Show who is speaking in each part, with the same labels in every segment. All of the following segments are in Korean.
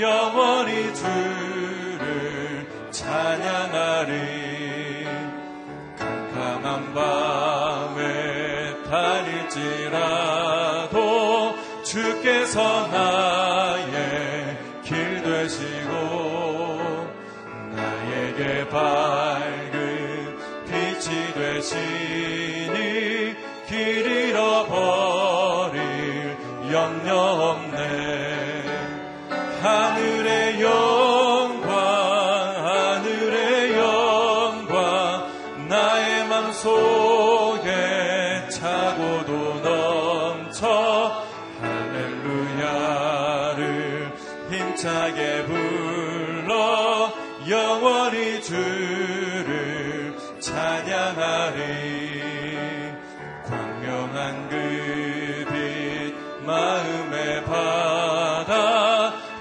Speaker 1: 영원히 주를 찬양하리. 캄캄한 밤에 다닐지라도 주께서 나의 길 되시고 나에게 밝 하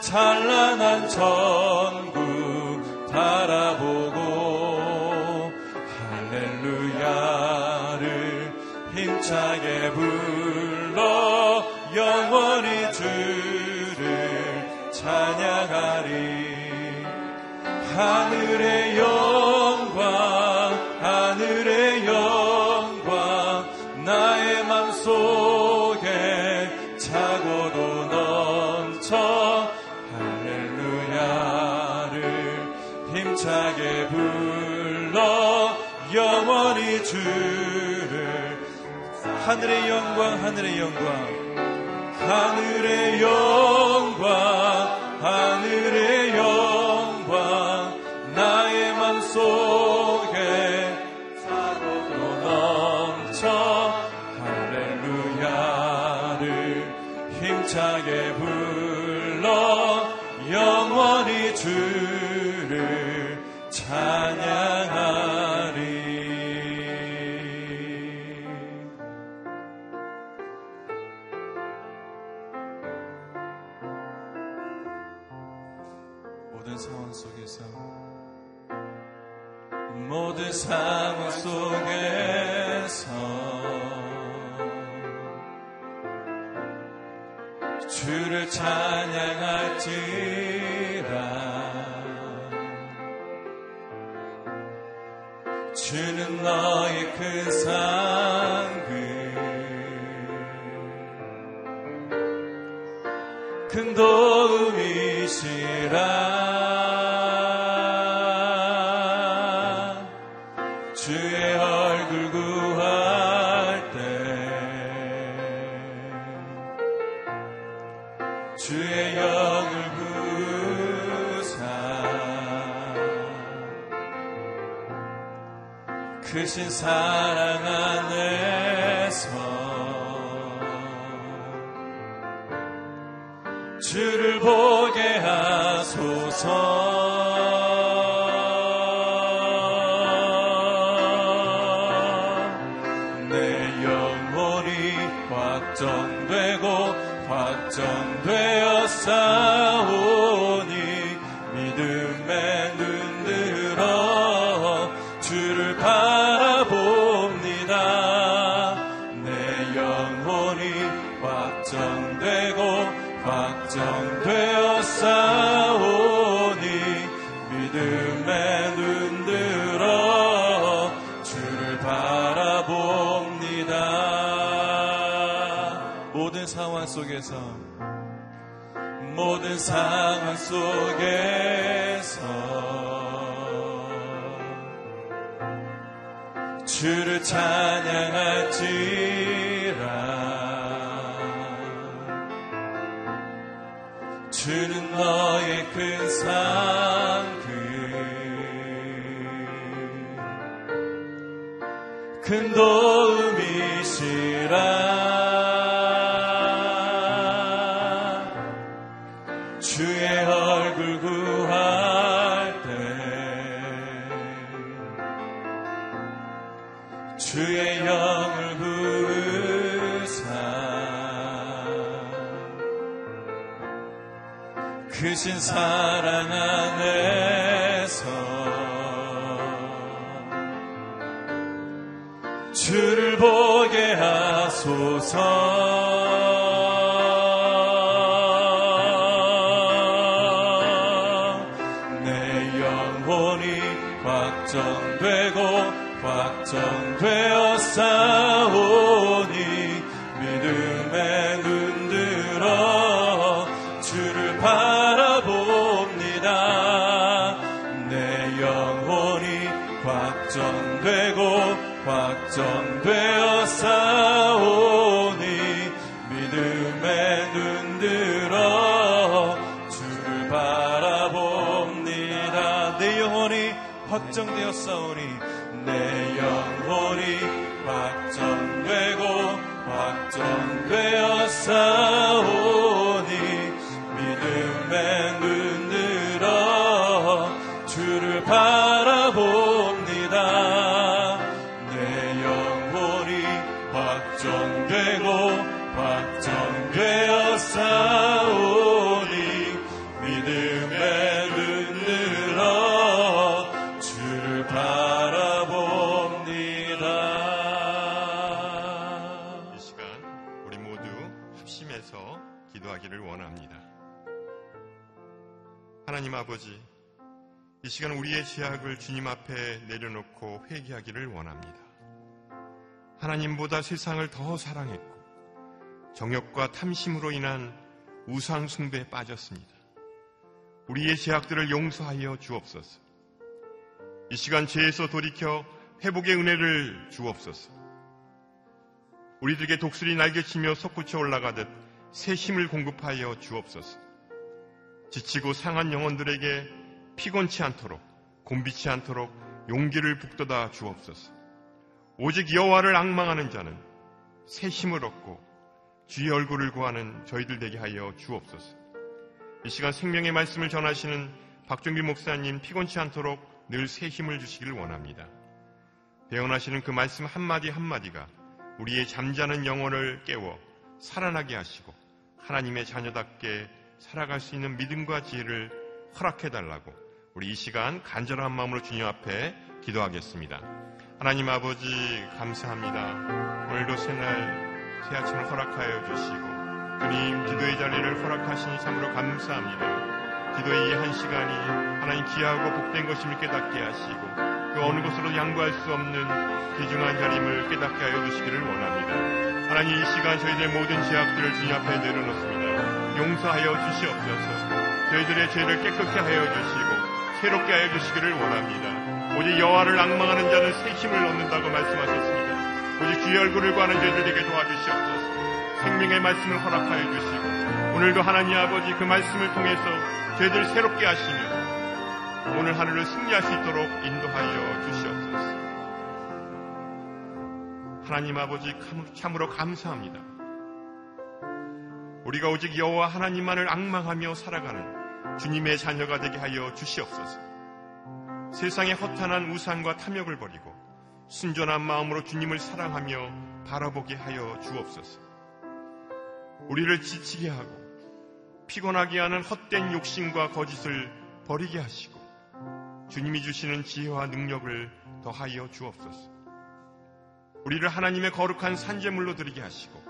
Speaker 1: 찬란한 천국 바라보고 할렐루야를 힘차게 불러 영원히 주를 찬양하리. 하늘의 영 하늘의 영광 하늘의 영광. 하늘의 영광 하늘의 영광. 나의 맘 속에 차고도 넘쳐 할렐루야를 힘차게 불러 영원히 주를 찬양 주의 영을 구사. 크신 사랑 안에서 주를 보게 하소서 싸우니 믿음에 눈들어 주를 바라봅니다. 내 영혼이 확정되고 확정되어 싸우니 믿음에 눈들어 주를 바라봅니다. 모든 상황 속에서 모든 상황 속에서 주를 찬양할지라. 주는 너의 큰 상급 큰 도 크신 사랑 안에서 주를 보게 하소서. 내 영혼이 확정되고 확정되 싸우니 내 영혼이 확정되고 확정되어 싸우니 믿음에 눈들어 주를 바라봅니다. 내 영혼이 확정되고 확정
Speaker 2: 아버지, 이 시간 우리의 죄악을 주님 앞에 내려놓고 회개하기를 원합니다. 하나님보다 세상을 더 사랑했고 정욕과 탐심으로 인한 우상 숭배에 빠졌습니다. 우리의 죄악들을 용서하여 주옵소서. 이 시간 죄에서 돌이켜 회복의 은혜를 주옵소서. 우리들에게 독수리 날개치며 솟구쳐 올라가듯 새 힘을 공급하여 주옵소서. 지치고 상한 영혼들에게 피곤치 않도록 곤비치 않도록 용기를 북돋아 주옵소서. 오직 여호와를 악망하는 자는 새 힘을 얻고 주의 얼굴을 구하는 저희들 되게 하여 주옵소서. 이 시간 생명의 말씀을 전하시는 박종길 목사님 피곤치 않도록 늘 새 힘을 주시기를 원합니다. 배언하시는 그 말씀 한마디 한마디가 우리의 잠자는 영혼을 깨워 살아나게 하시고 하나님의 자녀답게 살아갈 수 있는 믿음과 지혜를 허락해 달라고 우리 이 시간 간절한 마음으로 주님 앞에 기도하겠습니다. 하나님 아버지 감사합니다. 오늘도 새날 새 아침을 허락하여 주시고 주님 기도의 자리를 허락하시니 참으로 감사합니다. 기도의 이 한 시간이 하나님 귀하고 복된 것임을 깨닫게 하시고 그 어느 곳으로 양보할 수 없는 귀중한 자림을 깨닫게 하여 주시기를 원합니다. 하나님 이 시간 저희들의 모든 죄악들을 주님 앞에 내려놓습니다. 용서하여 주시옵소서. 저희들의 죄를 깨끗게 하여 주시고 새롭게 하여 주시기를 원합니다. 오직 여호와를 악망하는 자는 새 힘을 얻는다고 말씀하셨습니다. 오직 주의 얼굴을 구하는 저희들에게 도와주시옵소서. 생명의 말씀을 허락하여 주시고 오늘도 하나님 아버지 그 말씀을 통해서 저희들 새롭게 하시며 오늘 하루를 승리할 수 있도록 인도하여 주시옵소서. 하나님 아버지 참으로 감사합니다. 우리가 오직 여호와 하나님만을 악망하며 살아가는 주님의 자녀가 되게 하여 주시옵소서. 세상의 허탄한 우상과 탐욕을 버리고 순전한 마음으로 주님을 사랑하며 바라보게 하여 주옵소서. 우리를 지치게 하고 피곤하게 하는 헛된 욕심과 거짓을 버리게 하시고 주님이 주시는 지혜와 능력을 더하여 주옵소서. 우리를 하나님의 거룩한 산재물로 드리게 하시고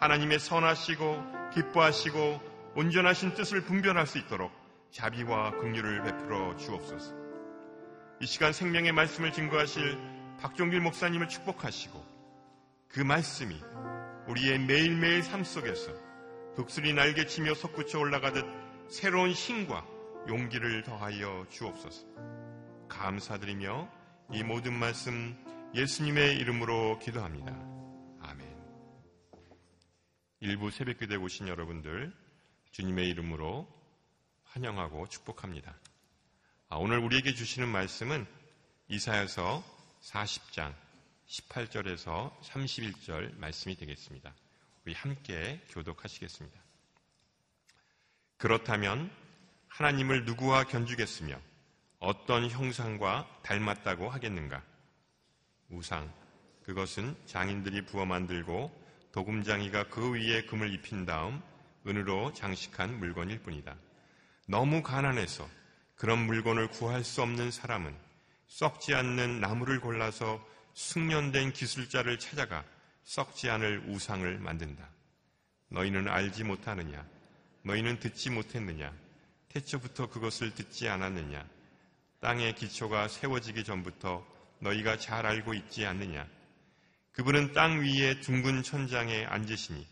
Speaker 2: 하나님의 선하시고 기뻐하시고 온전하신 뜻을 분별할 수 있도록 자비와 긍휼을 베풀어 주옵소서. 이 시간 생명의 말씀을 증거하실 박종길 목사님을 축복하시고 그 말씀이 우리의 매일매일 삶 속에서 독수리 날개치며 솟구쳐 올라가듯 새로운 힘과 용기를 더하여 주옵소서. 감사드리며 이 모든 말씀 예수님의 이름으로 기도합니다. 일부 새벽기도에 오신 여러분들 주님의 이름으로 환영하고 축복합니다. 아, 오늘 우리에게 주시는 말씀은 이사여서 40장 18절에서 31절 말씀이 되겠습니다. 우리 함께 교독하시겠습니다. 그렇다면 하나님을 누구와 견주겠으며 어떤 형상과 닮았다고 하겠는가? 우상, 그것은 장인들이 부어 만들고 도금장이가 그 위에 금을 입힌 다음 은으로 장식한 물건일 뿐이다. 너무 가난해서 그런 물건을 구할 수 없는 사람은 썩지 않는 나무를 골라서 숙련된 기술자를 찾아가 썩지 않을 우상을 만든다. 너희는 알지 못하느냐? 너희는 듣지 못했느냐? 태초부터 그것을 듣지 않았느냐? 땅의 기초가 세워지기 전부터 너희가 잘 알고 있지 않느냐? 그분은 땅 위에 둥근 천장에 앉으시니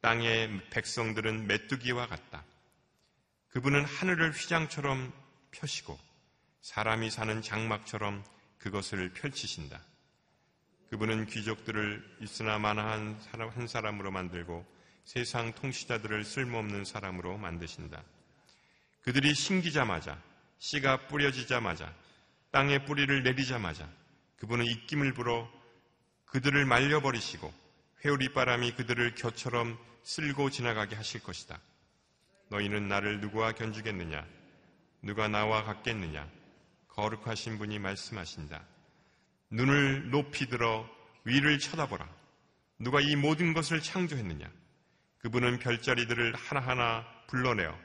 Speaker 2: 땅의 백성들은 메뚜기와 같다. 그분은 하늘을 휘장처럼 펴시고 사람이 사는 장막처럼 그것을 펼치신다. 그분은 귀족들을 있으나 마나한 사람, 한 사람으로 만들고 세상 통치자들을 쓸모없는 사람으로 만드신다. 그들이 심기자마자 씨가 뿌려지자마자 땅에 뿌리를 내리자마자 그분은 입김을 불어 그들을 말려버리시고 회오리 바람이 그들을 겨처럼 쓸고 지나가게 하실 것이다. 너희는 나를 누구와 견주겠느냐? 누가 나와 같겠느냐? 거룩하신 분이 말씀하신다. 눈을 높이 들어 위를 쳐다보라. 누가 이 모든 것을 창조했느냐? 그분은 별자리들을 하나하나 불러내어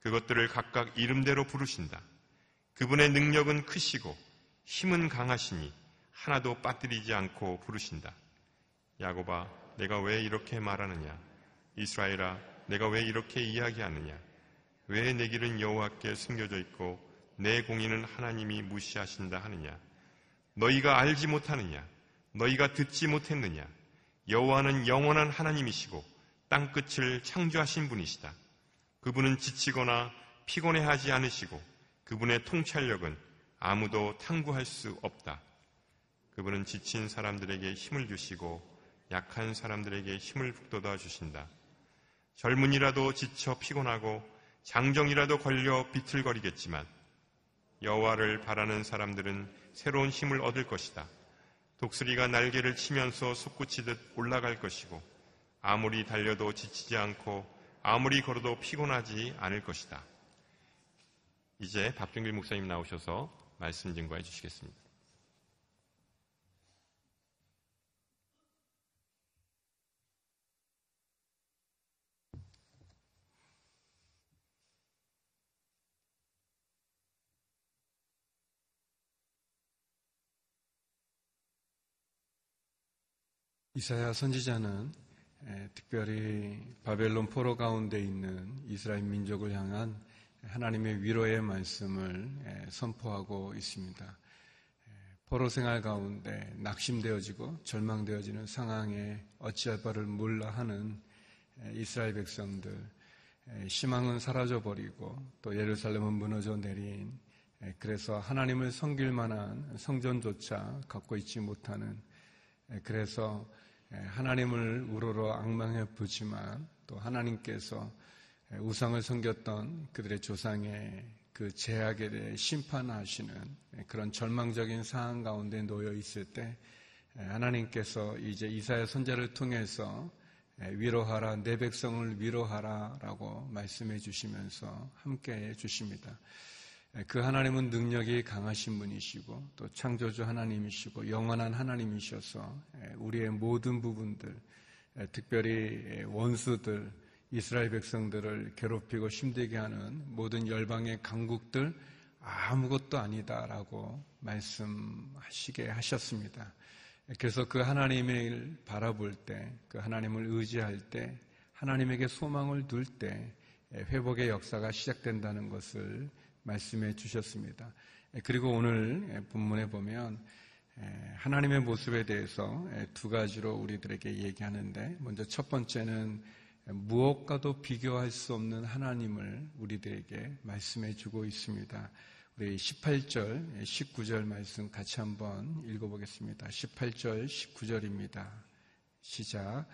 Speaker 2: 그것들을 각각 이름대로 부르신다. 그분의 능력은 크시고 힘은 강하시니 하나도 빠뜨리지 않고 부르신다. 야고바, 내가 왜 이렇게 말하느냐? 이스라엘아, 내가 왜 이렇게 이야기하느냐? 왜 내 길은 여호와께 숨겨져 있고 내 공의는 하나님이 무시하신다 하느냐? 너희가 알지 못하느냐? 너희가 듣지 못했느냐? 여호와는 영원한 하나님이시고 땅 끝을 창조하신 분이시다. 그분은 지치거나 피곤해하지 않으시고 그분의 통찰력은 아무도 탐구할 수 없다. 그분은 지친 사람들에게 힘을 주시고 약한 사람들에게 힘을 북돋아 주신다. 젊은이라도 지쳐 피곤하고 장정이라도 걸려 비틀거리겠지만 여호와를 바라는 사람들은 새로운 힘을 얻을 것이다. 독수리가 날개를 치면서 솟구치듯 올라갈 것이고 아무리 달려도 지치지 않고 아무리 걸어도 피곤하지 않을 것이다. 이제 박경길 목사님 나오셔서 말씀 증거해 주시겠습니다.
Speaker 3: 이사야 선지자는 특별히 바벨론 포로 가운데 있는 이스라엘 민족을 향한 하나님의 위로의 말씀을 선포하고 있습니다. 포로 생활 가운데 낙심되어지고 절망되어지는 상황에 어찌할 바를 몰라 하는 이스라엘 백성들, 희망은 사라져 버리고 또 예루살렘은 무너져 내린 그래서 하나님을 섬길 만한 성전조차 갖고 있지 못하는 그래서 예, 하나님을 우러러 악망해 보지만 또 하나님께서 예, 우상을 섬겼던 그들의 조상의 그 제약에 대해 심판하시는 예, 그런 절망적인 상황 가운데 놓여 있을 때 하나님께서 이제 이사야 선자를 통해서 위로하라 내 백성을 위로하라라고 말씀해 주시면서 함께 해 주십니다. 예, 그 하나님은 능력이 강하신 분이시고 또 창조주 하나님이시고 영원한 하나님이셔서 예, 우리의 모든 부분들, 예, 특별히 원수들, 이스라엘 백성들을 괴롭히고 힘들게 하는 모든 열방의 강국들 아무것도 아니다라고 말씀하시게 하셨습니다. 그래서 그 하나님을 바라볼 때, 그 하나님을 의지할 때, 하나님에게 소망을 둘 때 회복의 역사가 시작된다는 것을 말씀해 주셨습니다. 그리고 오늘 본문에 보면 하나님의 모습에 대해서 두 가지로 우리들에게 얘기하는데 먼저 첫 번째는 무엇과도 비교할 수 없는 하나님을 우리들에게 말씀해 주고 있습니다. 우리 18절, 19절 말씀 같이 한번 읽어보겠습니다. 18절, 19절입니다. 시작.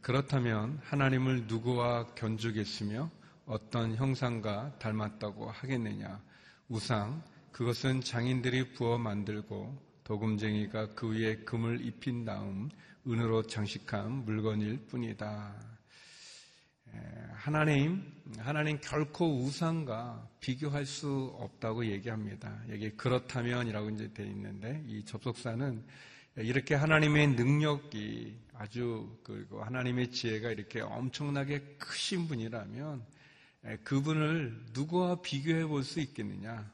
Speaker 3: 그렇다면 하나님을 누구와 견주겠으며 어떤 형상과 닮았다고 하겠느냐? 우상, 그것은 장인들이 부어 만들고 도금쟁이가 그 위에 금을 입힌 다음 은으로 장식한 물건일 뿐이다. 하나님, 하나님 결코 우상과 비교할 수 없다고 얘기합니다. 여기 그렇다면이라고 이제 되어 있는데 이 접속사는 이렇게 하나님의 능력이 아주 그리고 하나님의 지혜가 이렇게 엄청나게 크신 분이라면 그분을 누구와 비교해 볼 수 있겠느냐?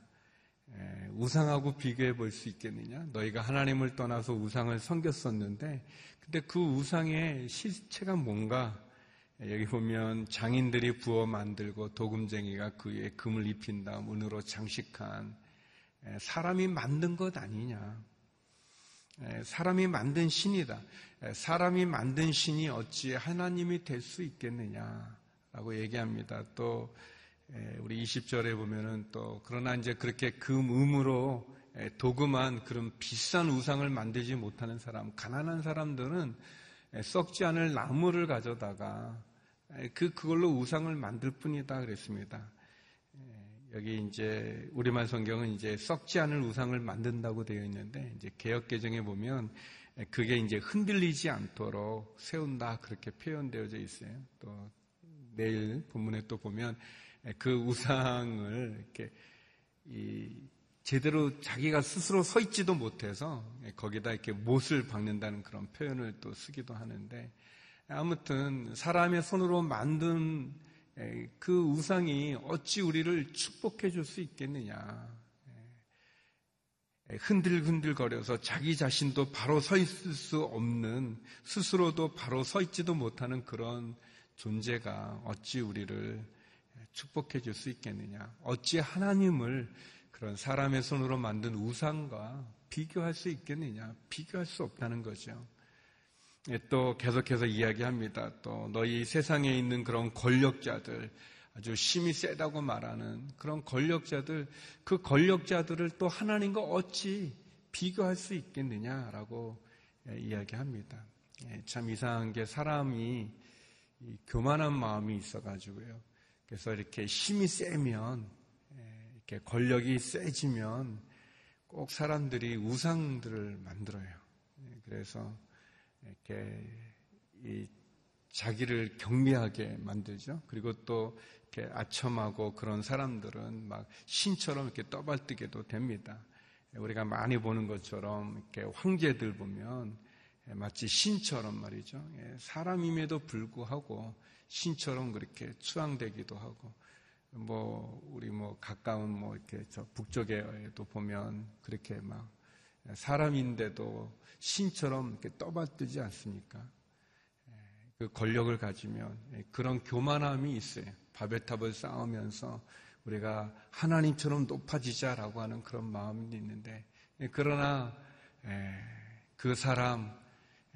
Speaker 3: 우상하고 비교해 볼 수 있겠느냐? 너희가 하나님을 떠나서 우상을 섬겼었는데, 근데 그 우상의 실체가 뭔가? 여기 보면 장인들이 부어 만들고 도금쟁이가 그 위에 금을 입힌 다음 은으로 장식한 사람이 만든 것 아니냐? 사람이 만든 신이다. 사람이 만든 신이 어찌 하나님이 될 수 있겠느냐 라고 얘기합니다. 또 우리 20절에 보면은 또 그러나 이제 그렇게 금음으로 도금한 그런 비싼 우상을 만들지 못하는 사람, 가난한 사람들은 썩지 않을 나무를 가져다가 그 그걸로 우상을 만들 뿐이다 그랬습니다. 여기 이제 우리말 성경은 이제 썩지 않을 우상을 만든다고 되어 있는데 이제 개혁 개정에 보면 그게 이제 흔들리지 않도록 세운다 그렇게 표현되어져 있어요. 또 내일 본문에 또 보면 그 우상을 이렇게 제대로 자기가 스스로 서 있지도 못해서 거기다 이렇게 못을 박는다는 그런 표현을 또 쓰기도 하는데 아무튼 사람의 손으로 만든 그 우상이 어찌 우리를 축복해 줄 수 있겠느냐. 흔들흔들 거려서 자기 자신도 바로 서 있을 수 없는 스스로도 바로 서 있지도 못하는 그런 존재가 어찌 우리를 축복해 줄 수 있겠느냐. 어찌 하나님을 그런 사람의 손으로 만든 우상과 비교할 수 있겠느냐. 비교할 수 없다는 거죠. 예, 또 계속해서 이야기합니다. 또 너희 세상에 있는 그런 권력자들, 아주 힘이 세다고 말하는 그런 권력자들, 그 권력자들을 또 하나님과 어찌 비교할 수 있겠느냐라고 예, 이야기합니다. 예, 참 이상한 게 사람이 교만한 마음이 있어가지고요. 그래서 이렇게 힘이 세면, 이렇게 권력이 세지면 꼭 사람들이 우상들을 만들어요. 그래서 이렇게 이 자기를 경미하게 만들죠. 그리고 또 이렇게 아첨하고 그런 사람들은 막 신처럼 이렇게 떠발뜨게도 됩니다. 우리가 많이 보는 것처럼 이렇게 황제들 보면 마치 신처럼 말이죠. 예, 사람임에도 불구하고 신처럼 그렇게 추앙되기도 하고 뭐 우리 뭐 가까운 뭐 이렇게 저 북쪽에도 보면 그렇게 막 사람인데도 신처럼 이렇게 떠받들지 않습니까? 예, 그 권력을 가지면 예, 그런 교만함이 있어요. 바벨탑을 쌓으면서 우리가 하나님처럼 높아지자라고 하는 그런 마음이 있는데 예, 그러나 그 사람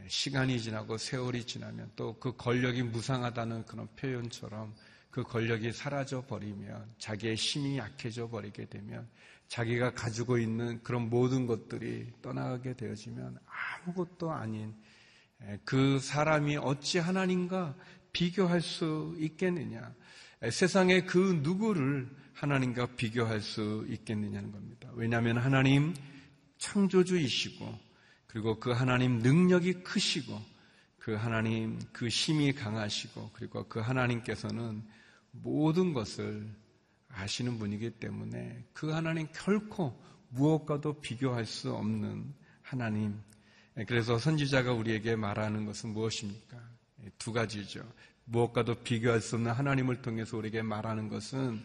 Speaker 3: 시간이 지나고 세월이 지나면 또 그 권력이 무상하다는 그런 표현처럼 그 권력이 사라져 버리면 자기의 힘이 약해져 버리게 되면 자기가 가지고 있는 그런 모든 것들이 떠나가게 되어지면 아무것도 아닌 그 사람이 어찌 하나님과 비교할 수 있겠느냐. 세상의 그 누구를 하나님과 비교할 수 있겠느냐는 겁니다. 왜냐하면 하나님 창조주이시고 그리고 그 하나님 능력이 크시고 그 하나님 그 힘이 강하시고 그리고 그 하나님께서는 모든 것을 아시는 분이기 때문에 그 하나님 결코 무엇과도 비교할 수 없는 하나님. 그래서 선지자가 우리에게 말하는 것은 무엇입니까? 두 가지죠. 무엇과도 비교할 수 없는 하나님을 통해서 우리에게 말하는 것은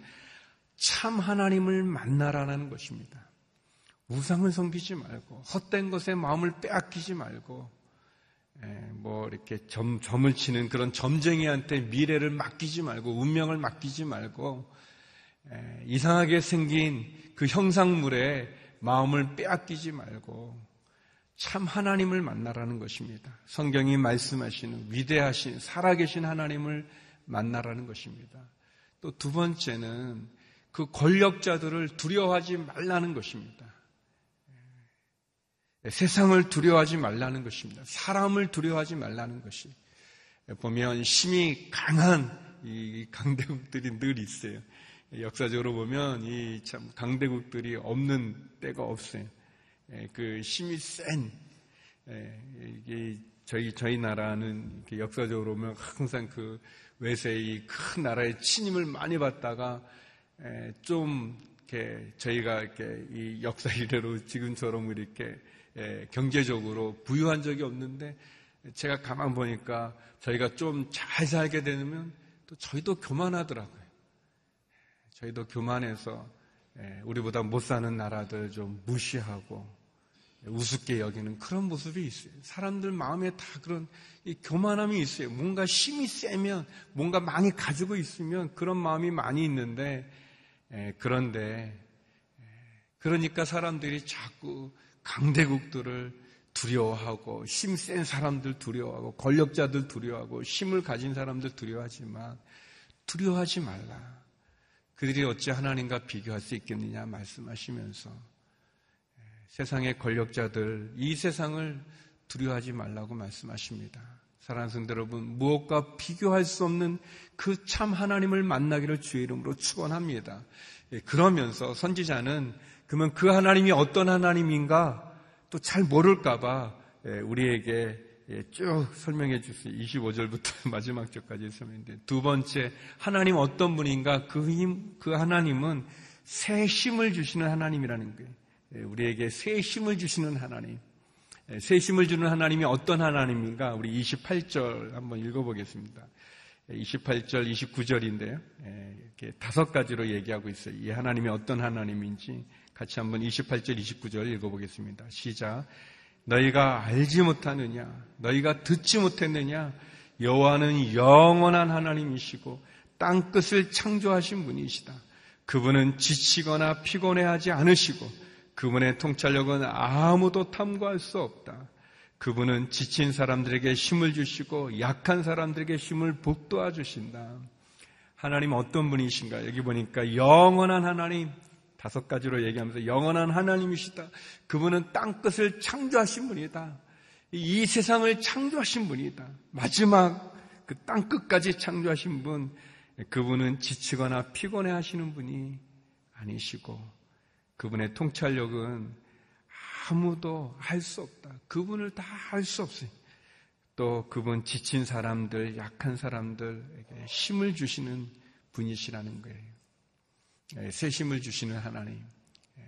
Speaker 3: 참 하나님을 만나라는 것입니다. 우상을 섬기지 말고 헛된 것에 마음을 빼앗기지 말고 뭐 이렇게 점, 점을 치는 그런 점쟁이한테 미래를 맡기지 말고 운명을 맡기지 말고 이상하게 생긴 그 형상물에 마음을 빼앗기지 말고 참 하나님을 만나라는 것입니다. 성경이 말씀하시는 위대하신 살아계신 하나님을 만나라는 것입니다. 또 두 번째는 그 권력자들을 두려워하지 말라는 것입니다. 세상을 두려워하지 말라는 것입니다. 사람을 두려워하지 말라는 것이 보면 힘이 강한 이 강대국들이 늘 있어요. 역사적으로 보면 이 참 강대국들이 없는 때가 없어요. 예, 그 힘이 센 예, 이게 저희 저희 나라는 역사적으로 보면 항상 그 외세의 큰 나라의 침입을 많이 받다가 예, 좀 이렇게 저희가 이렇게 이 역사 이래로 지금처럼 이렇게 경제적으로 부유한 적이 없는데 제가 가만 보니까 저희가 좀 잘 살게 되면 또 저희도 교만하더라고요. 저희도 교만해서 우리보다 못 사는 나라들 좀 무시하고 우습게 여기는 그런 모습이 있어요. 사람들 마음에 다 그런 교만함이 있어요. 뭔가 힘이 세면, 뭔가 많이 가지고 있으면 그런 마음이 많이 있는데, 그런데, 그러니까 사람들이 자꾸 강대국들을 두려워하고 힘 센 사람들 두려워하고 권력자들 두려워하고 힘을 가진 사람들 두려워하지만 두려워하지 말라. 그들이 어찌 하나님과 비교할 수 있겠느냐 말씀하시면서 세상의 권력자들 이 세상을 두려워하지 말라고 말씀하십니다. 사랑하는 성도 여러분, 무엇과 비교할 수 없는 그 참 하나님을 만나기를 주의 이름으로 축원합니다. 예, 그러면서 선지자는 그러면 그 하나님이 어떤 하나님인가 또 잘 모를까봐 예, 우리에게 예, 쭉 설명해 주세요. 25절부터 마지막 절까지 설명인데 두 번째 하나님 어떤 분인가 그 힘, 그 하나님은 새 힘을 주시는 하나님이라는 거예요. 예, 우리에게 새 힘을 주시는 하나님. 새 힘을 주는 하나님이 어떤 하나님인가? 우리 28절 한번 읽어보겠습니다. 28절, 29절인데요. 이렇게 다섯 가지로 얘기하고 있어요. 이 하나님이 어떤 하나님인지 같이 한번 28절, 29절 읽어보겠습니다. 시작. 너희가 알지 못하느냐? 너희가 듣지 못했느냐? 여호와는 영원한 하나님이시고 땅 끝을 창조하신 분이시다. 그분은 지치거나 피곤해하지 않으시고 그분의 통찰력은 아무도 탐구할 수 없다. 그분은 지친 사람들에게 힘을 주시고 약한 사람들에게 힘을 북돋아 주신다. 하나님 어떤 분이신가? 여기 보니까 영원한 하나님, 다섯 가지로 얘기하면서 영원한 하나님이시다. 그분은 땅 끝을 창조하신 분이다. 이 세상을 창조하신 분이다. 마지막 그 땅 끝까지 창조하신 분, 그분은 지치거나 피곤해 하시는 분이 아니시고, 그분의 통찰력은 아무도 할 수 없다. 그분을 다 할 수 없어요. 또 그분 지친 사람들, 약한 사람들에게 힘을 주시는 분이시라는 거예요. 예, 새 힘을 주시는 하나님. 예,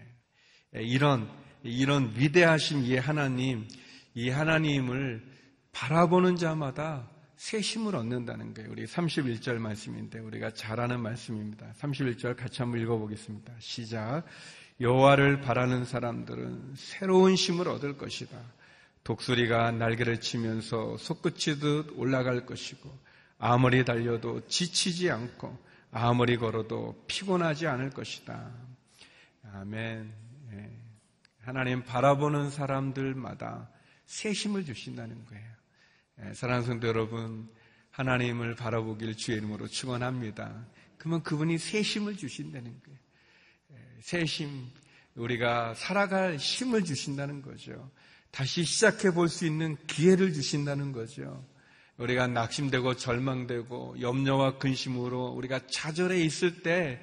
Speaker 3: 예, 이런, 이런 위대하신 이 하나님, 이 하나님을 바라보는 자마다 새 힘을 얻는다는 거예요. 우리 31절 말씀인데 우리가 잘 아는 말씀입니다. 31절 같이 한번 읽어보겠습니다. 시작. 여호와를 바라는 사람들은 새로운 힘을 얻을 것이다. 독수리가 날개를 치면서 솟구치듯 올라갈 것이고 아무리 달려도 지치지 않고 아무리 걸어도 피곤하지 않을 것이다. 아멘. 예. 하나님 바라보는 사람들마다 새 힘을 주신다는 거예요. 예, 사랑하는 성도 여러분, 하나님을 바라보길 주의 이름으로 축원합니다. 그러면 그분이 새 힘을 주신다는 거예요. 예, 새 힘, 우리가 살아갈 힘을 주신다는 거죠. 다시 시작해 볼 수 있는 기회를 주신다는 거죠. 우리가 낙심되고 절망되고 염려와 근심으로 우리가 좌절해 있을 때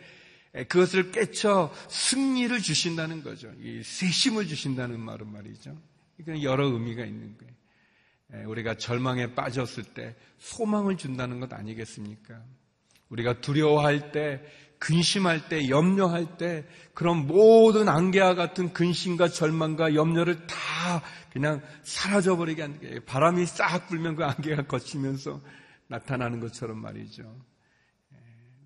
Speaker 3: 그것을 깨쳐 승리를 주신다는 거죠. 이 세심을 주신다는 말은 말이죠. 이건 여러 의미가 있는 거예요. 우리가 절망에 빠졌을 때 소망을 준다는 것 아니겠습니까? 우리가 두려워할 때 근심할 때, 염려할 때, 그런 모든 안개와 같은 근심과 절망과 염려를 다 그냥 사라져버리게 하는 게 바람이 싹 불면 그 안개가 거치면서 나타나는 것처럼 말이죠. 예,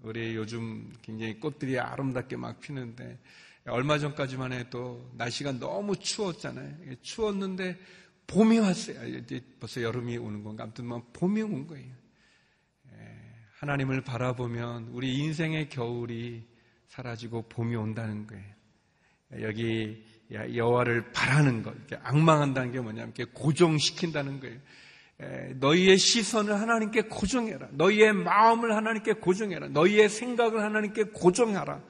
Speaker 3: 우리 요즘 굉장히 꽃들이 아름답게 막 피는데, 얼마 전까지만 해도 날씨가 너무 추웠잖아요. 추웠는데 봄이 왔어요. 벌써 여름이 오는 건가? 아무튼 뭐 봄이 온 거예요. 하나님을 바라보면 우리 인생의 겨울이 사라지고 봄이 온다는 거예요. 여기 여호와를 바라는 것, 악망한다는 게 뭐냐면 이렇게 고정시킨다는 거예요. 너희의 시선을 하나님께 고정해라. 너희의 마음을 하나님께 고정해라. 너희의 생각을 하나님께 고정하라.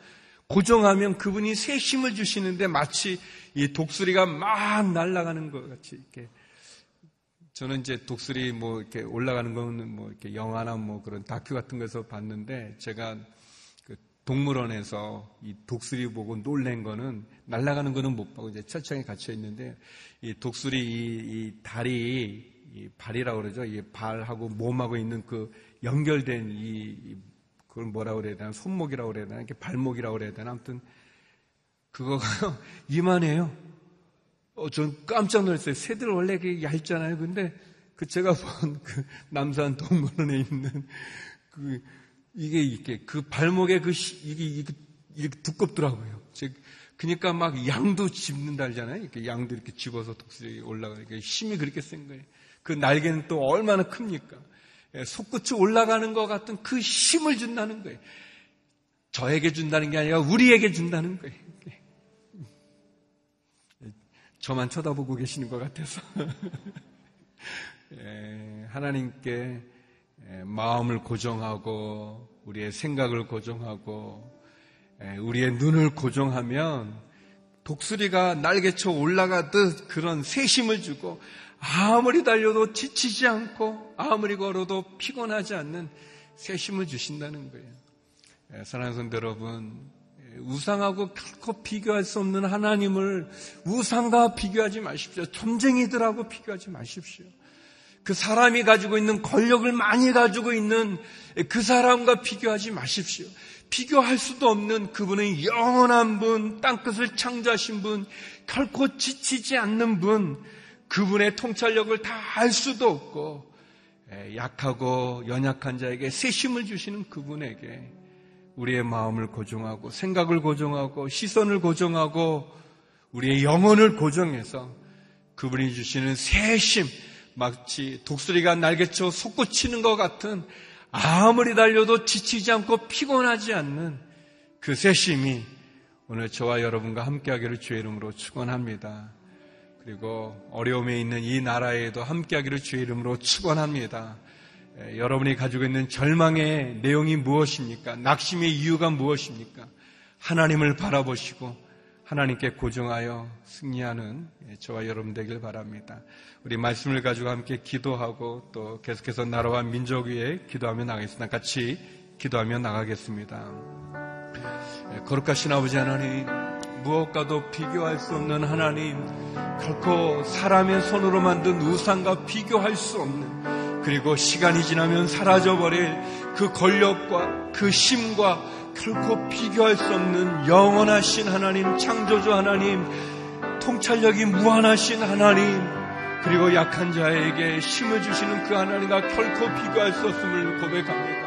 Speaker 3: 고정하면 그분이 새 힘을 주시는데 마치 이 독수리가 막 날아가는 것 같이 이렇게 저는 이제 독수리 뭐 이렇게 올라가는 거는 뭐 이렇게 영화나 뭐 그런 다큐 같은 거에서 봤는데 제가 그 동물원에서 이 독수리 보고 놀란 거는 날아가는 거는 못 보고 이제 철창에 갇혀 있는데 이 독수리 이, 이 다리 이 발이라고 그러죠. 이 발하고 몸하고 있는 그 연결된 이, 그걸 뭐라고 그래야 되나 손목이라고 그래야 되나 이렇게 발목이라고 그래야 되나 아무튼 그거가 이만해요. 어, 전 깜짝 놀랐어요. 새들 원래 그 얇잖아요. 근데 그 제가 본 그 남산 동물원에 있는 그 이게 이게 그 발목에 그 시, 이게, 이게, 이게 두껍더라고요. 즉 그러니까 막 양도 집는다 하잖아요. 이렇게 양도 이렇게 집어서 독수리 올라가니까 힘이 그렇게 센 거예요. 그 날개는 또 얼마나 큽니까? 예, 속끝이 올라가는 것 같은 그 힘을 준다는 거예요. 저에게 준다는 게 아니라 우리에게 준다는 거예요. 저만 쳐다보고 계시는 것 같아서. 예, 하나님께 예, 마음을 고정하고, 우리의 생각을 고정하고, 우리의 눈을 고정하면 독수리가 날개쳐 올라가듯 그런 새심을 주고 아무리 달려도 지치지 않고 아무리 걸어도 피곤하지 않는 새심을 주신다는 거예요. 예, 사랑하는 여러분, 예, 우상하고 결코 비교할 수 없는 하나님을 우상과 비교하지 마십시오. 점쟁이들하고 비교하지 마십시오. 그 사람이 가지고 있는 권력을 많이 가지고 있는 그 사람과 비교하지 마십시오. 비교할 수도 없는 그분의 영원한 분, 땅끝을 창조하신 분, 결코 지치지 않는 분, 그분의 통찰력을 다 알 수도 없고 약하고 연약한 자에게 세심을 주시는 그분에게 우리의 마음을 고정하고 생각을 고정하고 시선을 고정하고 우리의 영혼을 고정해서 그분이 주시는 세심 마치 독수리가 날개쳐 솟구치는 것 같은 아무리 달려도 지치지 않고 피곤하지 않는 그 세심이 오늘 저와 여러분과 함께하기를 주의 이름으로 축원합니다. 그리고 어려움에 있는 이 나라에도 함께하기를 주의 이름으로 축원합니다. 여러분이 가지고 있는 절망의 내용이 무엇입니까? 낙심의 이유가 무엇입니까? 하나님을 바라보시고 하나님께 고정하여 승리하는 저와 여러분 되길 바랍니다. 우리 말씀을 가지고 함께 기도하고 또 계속해서 나라와 민족 위에 기도하며 나가겠습니다. 같이 기도하며 나가겠습니다. 거룩하신 아버지 하나님, 무엇과도 비교할 수 없는 하나님, 결코 사람의 손으로 만든 우상과 비교할 수 없는 그리고 시간이 지나면 사라져버릴 그 권력과 그 힘과 결코 비교할 수 없는 영원하신 하나님, 창조주 하나님, 통찰력이 무한하신 하나님, 그리고 약한 자에게 힘을 주시는 그 하나님과 결코 비교할 수 없음을 고백합니다.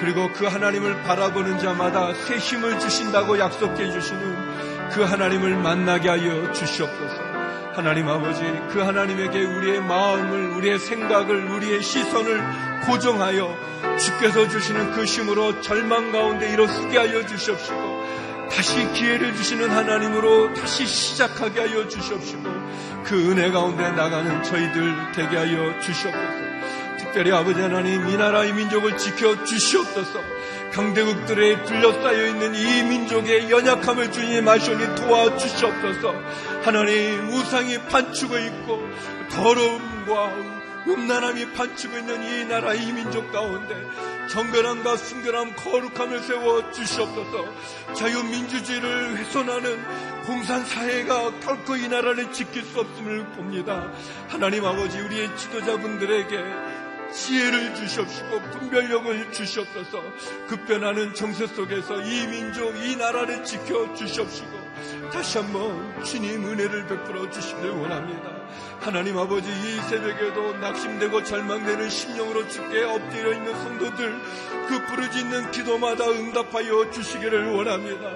Speaker 3: 그리고 그 하나님을 바라보는 자마다 새 힘을 주신다고 약속해 주시는 그 하나님을 만나게 하여 주시옵소서. 하나님 아버지, 그 하나님에게 우리의 마음을, 우리의 생각을, 우리의 시선을 고정하여 주께서 주시는 그 힘으로 절망 가운데 일어서게 하여 주시옵시고, 다시 기회를 주시는 하나님으로 다시 시작하게 하여 주시옵시고, 그 은혜 가운데 나가는 저희들 되게 하여 주시옵소서. 특별히 아버지 하나님, 이 나라의 민족을 지켜 주시옵소서. 강대국들에 둘러싸여 있는 이 민족의 연약함을 주님 마시오니 도와주시옵소서. 하나님 우상이 판치고 있고 더러움과 음란함이 판치고 있는 이 나라 이 민족 가운데 정결함과 순결함 거룩함을 세워 주시옵소서. 자유민주주의를 훼손하는 공산사회가 결코 이 나라를 지킬 수 없음을 봅니다. 하나님 아버지 우리의 지도자분들에게 지혜를 주시옵시고 분별력을 주시옵소서. 급변하는 정세 속에서 이 민족 이 나라를 지켜 주시옵시고 다시 한번 주님 은혜를 베풀어 주시길 원합니다. 하나님 아버지 이 새벽에도 낙심되고 절망되는 심령으로 죽게 엎드려 있는 성도들 그 부르짖는 기도마다 응답하여 주시기를 원합니다.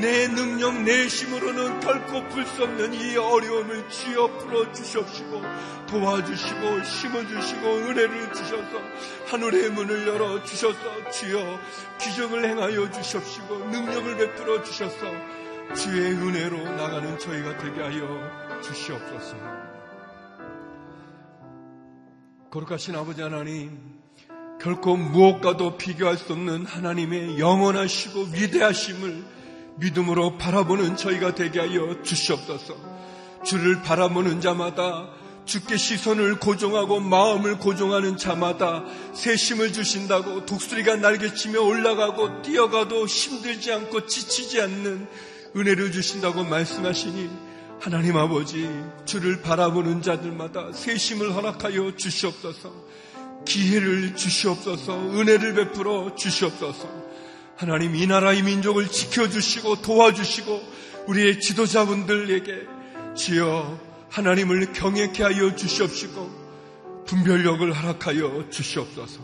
Speaker 3: 내 능력 내 힘으로는 결코 풀 수 없는 이 어려움을 주여 풀어 주시옵시고 도와주시고 심어주시고 은혜를 주셔서 하늘의 문을 열어 주셔서 주여 기적을 행하여 주시옵시고 능력을 베풀어 주셔서 주의 은혜로 나가는 저희가 되게 하여 주시옵소서. 거룩하신 아버지 하나님, 결코 무엇과도 비교할 수 없는 하나님의 영원하시고 위대하심을 믿음으로 바라보는 저희가 되게 하여 주시옵소서. 주를 바라보는 자마다 주께 시선을 고정하고 마음을 고정하는 자마다 새 힘을 주신다고 독수리가 날개치며 올라가고 뛰어가도 힘들지 않고 지치지 않는 은혜를 주신다고 말씀하시니 하나님 아버지 주를 바라보는 자들마다 새 힘을 허락하여 주시옵소서. 기회를 주시옵소서. 은혜를 베풀어 주시옵소서. 하나님 이 나라 의 민족을 지켜주시고 도와주시고 우리의 지도자분들에게 주여 하나님을 경외케 하여 주시옵시고 분별력을 허락하여 주시옵소서.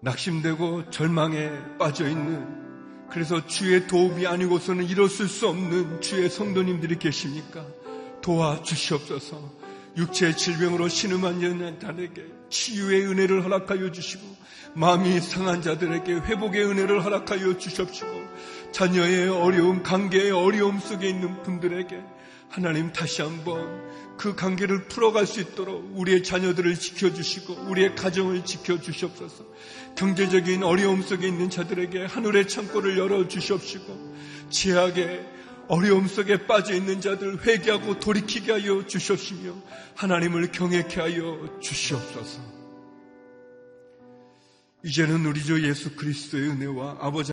Speaker 3: 낙심되고 절망에 빠져 있는 그래서 주의 도움이 아니고서는 이뤘을 수 없는 주의 성도님들이 계십니까? 도와 주시옵소서. 육체의 질병으로 신음한 연단에게 치유의 은혜를 허락하여 주시고 마음이 상한 자들에게 회복의 은혜를 허락하여 주십시고 자녀의 어려움, 관계의 어려움 속에 있는 분들에게 하나님 다시 한번 그 관계를 풀어갈 수 있도록 우리의 자녀들을 지켜주시고 우리의 가정을 지켜주시옵소서. 경제적인 어려움 속에 있는 자들에게 하늘의 창고를 열어주시옵시고 제약의 어려움 속에 빠져 있는 자들 회개하고 돌이키게 하여 주시옵시며 하나님을 경외케 하여 주시옵소서. 이제는 우리 주 예수 그리스도의 은혜와 아버지